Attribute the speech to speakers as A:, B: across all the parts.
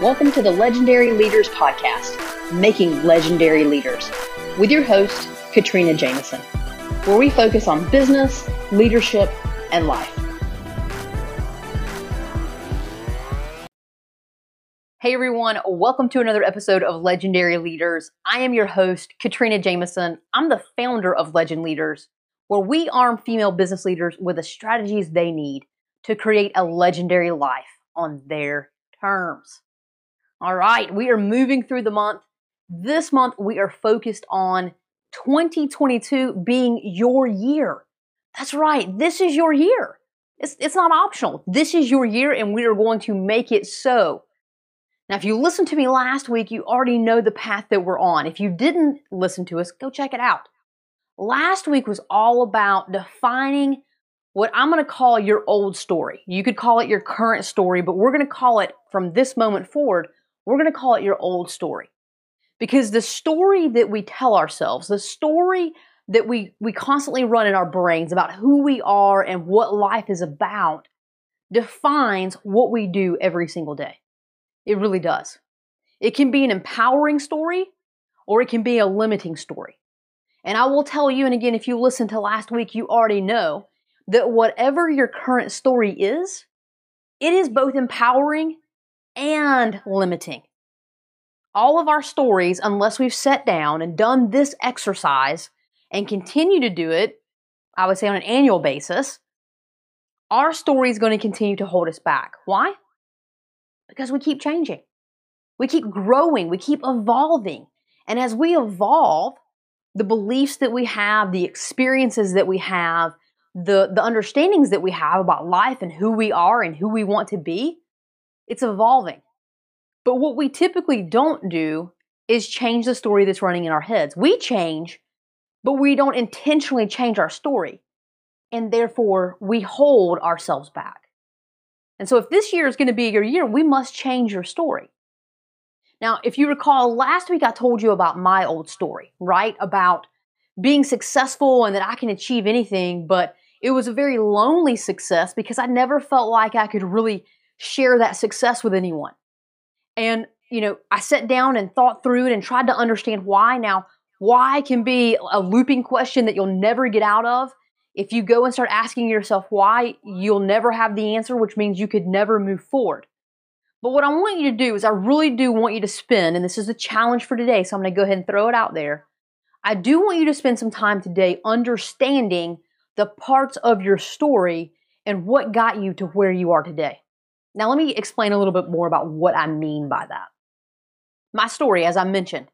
A: Welcome to the Legendary Leaders Podcast, Making Legendary Leaders, with your host, Katrina Jameson, where we focus on business, leadership, and life. Hey everyone, welcome to another episode of Legendary Leaders. I am your host, Katrina Jameson. I'm the founder of Legend Leaders, where we arm female business leaders with the strategies they need to create a legendary life on their terms. All right, we are moving through the month. This month, we are focused on 2022 being your year. That's right, this is your year. It's, it's not optional. This is your year, and we are going to make it so. Now, if you listened to me last week, you already know the path that we're on. If you didn't listen to us, go check it out. Last week was all about defining what I'm going to call your old story. You could call it your current story, but we're going to call it from this moment forward we're going to call it your old story. Because the story that we tell ourselves, the story that we, we constantly run in our brains about who we are and what life is about, defines what we do every single day. It really does. It can be an empowering story or it can be a limiting story. And I will tell you, and again, if you listened to last week, you already know that whatever your current story is, it is both empowering and limiting. All of our stories, unless we've sat down and done this exercise and continue to do it, I would say on an annual basis, our story is going to continue to hold us back. Why? Because we keep changing. We keep growing. We keep evolving. And as we evolve, the beliefs that we have, the experiences that we have, the, the understandings that we have about life and who we are and who we want to be, it's evolving. But what we typically don't do is change the story that's running in our heads. We change, but we don't intentionally change our story. And therefore, we hold ourselves back. And so, if this year is going to be your year, we must change your story. Now, if you recall, last week I told you about my old story, right? About being successful and that I can achieve anything, but it was a very lonely success because I never felt like I could really share that success with anyone. And, you know, I sat down and thought through it and tried to understand why. Now, why can be a looping question that you'll never get out of. If you go and start asking yourself why, you'll never have the answer, which means you could never move forward. But what I want you to do is, I really do want you to spend, and this is a challenge for today, so I'm going to go ahead and throw it out there. I do want you to spend some time today understanding the parts of your story and what got you to where you are today. Now, let me explain a little bit more about what I mean by that. My story, as I mentioned,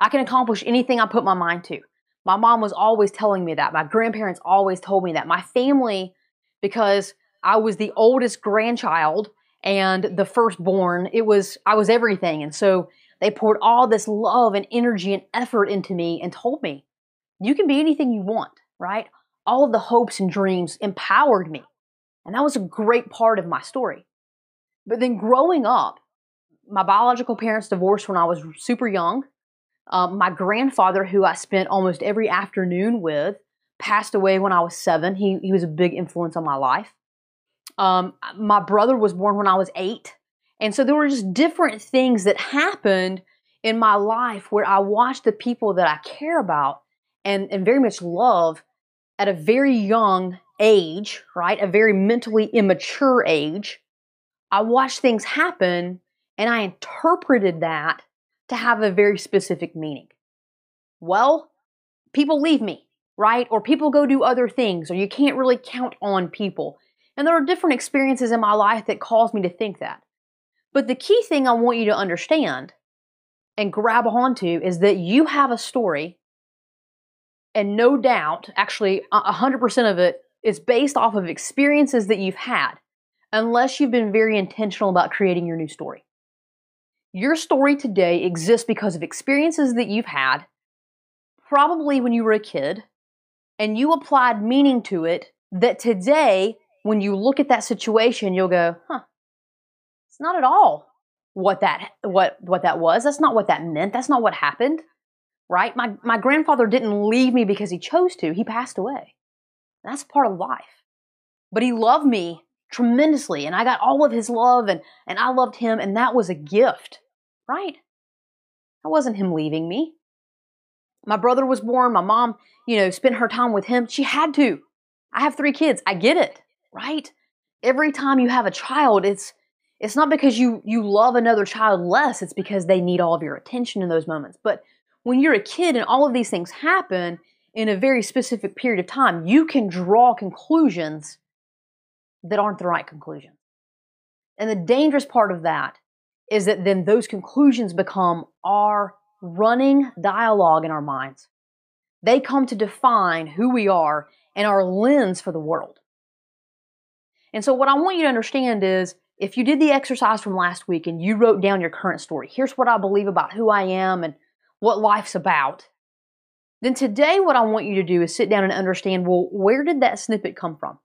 A: I can accomplish anything I put my mind to. My mom was always telling me that. My grandparents always told me that. My family, because I was the oldest grandchild and the firstborn, it was I was everything. And so they poured all this love and energy and effort into me and told me, you can be anything you want, right? All of the hopes and dreams empowered me. And that was a great part of my story. But then growing up, my biological parents divorced when I was super young. Um, my grandfather, who I spent almost every afternoon with, passed away when I was seven. He, he was a big influence on my life. Um, my brother was born when I was eight. And so there were just different things that happened in my life where I watched the people that I care about and, and very much love at a very young age, right? A very mentally immature age I watched things happen and I interpreted that to have a very specific meaning. Well, people leave me, right? Or people go do other things, or you can't really count on people. And there are different experiences in my life that cause me to think that. But the key thing I want you to understand and grab onto is that you have a story, and no doubt, actually, 100% of it is based off of experiences that you've had unless you've been very intentional about creating your new story. Your story today exists because of experiences that you've had, probably when you were a kid, and you applied meaning to it that today, when you look at that situation, you'll go, huh, it's not at all what that what what that was. That's not what that meant. That's not what happened. Right? My my grandfather didn't leave me because he chose to. He passed away. That's part of life. But he loved me tremendously and I got all of his love and, and I loved him and that was a gift, right? That wasn't him leaving me. My brother was born, my mom, you know, spent her time with him. She had to. I have three kids. I get it, right? Every time you have a child, it's it's not because you you love another child less, it's because they need all of your attention in those moments. But when you're a kid and all of these things happen in a very specific period of time, you can draw conclusions that aren't the right conclusion. And the dangerous part of that is that then those conclusions become our running dialogue in our minds. They come to define who we are and our lens for the world. And so, what I want you to understand is if you did the exercise from last week and you wrote down your current story, here's what I believe about who I am and what life's about, then today what I want you to do is sit down and understand well, where did that snippet come from?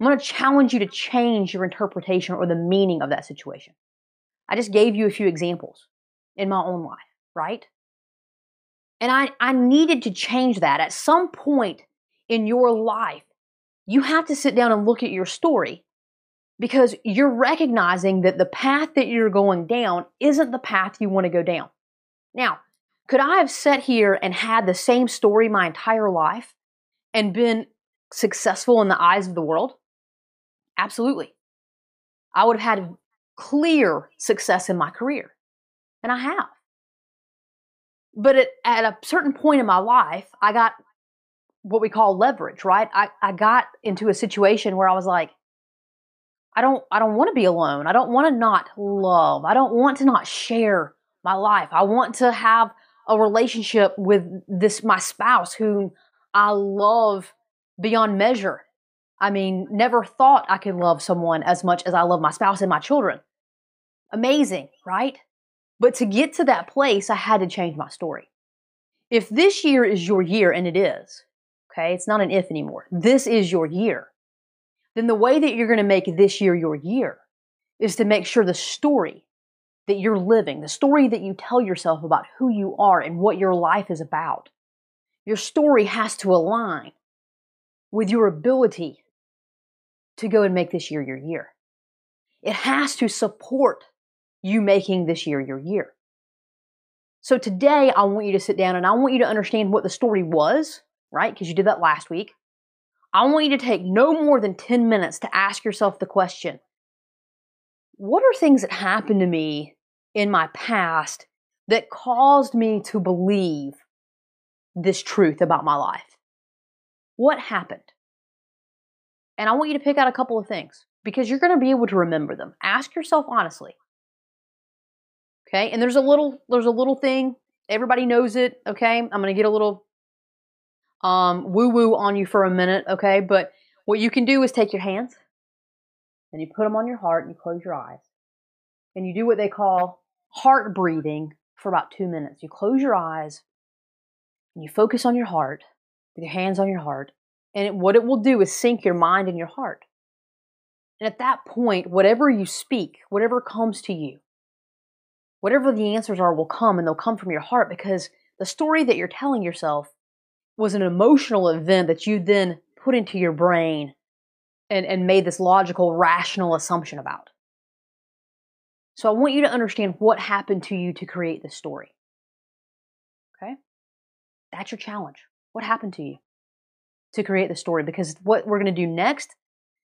A: I'm going to challenge you to change your interpretation or the meaning of that situation. I just gave you a few examples in my own life, right? And I, I needed to change that. At some point in your life, you have to sit down and look at your story because you're recognizing that the path that you're going down isn't the path you want to go down. Now, could I have sat here and had the same story my entire life and been successful in the eyes of the world? Absolutely. I would have had clear success in my career, and I have. But at, at a certain point in my life, I got what we call leverage, right? I, I got into a situation where I was like, I don't I don't want to be alone. I don't want to not love. I don't want to not share my life. I want to have a relationship with this my spouse whom I love beyond measure. I mean, never thought I could love someone as much as I love my spouse and my children. Amazing, right? But to get to that place, I had to change my story. If this year is your year, and it is, okay, it's not an if anymore, this is your year, then the way that you're going to make this year your year is to make sure the story that you're living, the story that you tell yourself about who you are and what your life is about, your story has to align with your ability to go and make this year your year. It has to support you making this year your year. So today, I want you to sit down and I want you to understand what the story was, right? Because you did that last week. I want you to take no more than 10 minutes to ask yourself the question What are things that happened to me in my past that caused me to believe this truth about my life? What happened? And I want you to pick out a couple of things because you're going to be able to remember them. Ask yourself honestly. Okay? And there's a little there's a little thing. Everybody knows it, okay? I'm going to get a little um woo woo on you for a minute, okay? But what you can do is take your hands and you put them on your heart and you close your eyes. And you do what they call heart breathing for about 2 minutes. You close your eyes and you focus on your heart with your hands on your heart. And it, what it will do is sync your mind and your heart. And at that point, whatever you speak, whatever comes to you, whatever the answers are will come and they'll come from your heart because the story that you're telling yourself was an emotional event that you then put into your brain and, and made this logical, rational assumption about. So I want you to understand what happened to you to create this story. Okay? That's your challenge. What happened to you to create the story? Because what we're going to do next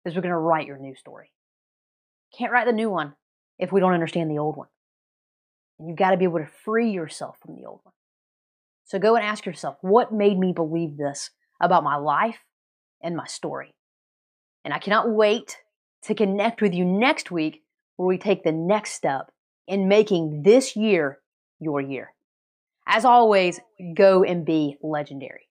A: is we're going to write your new story. Can't write the new one if we don't understand the old one. And you've got to be able to free yourself from the old one. So go and ask yourself, what made me believe this about my life and my story? And I cannot wait to connect with you next week where we take the next step in making this year your year. As always, go and be legendary.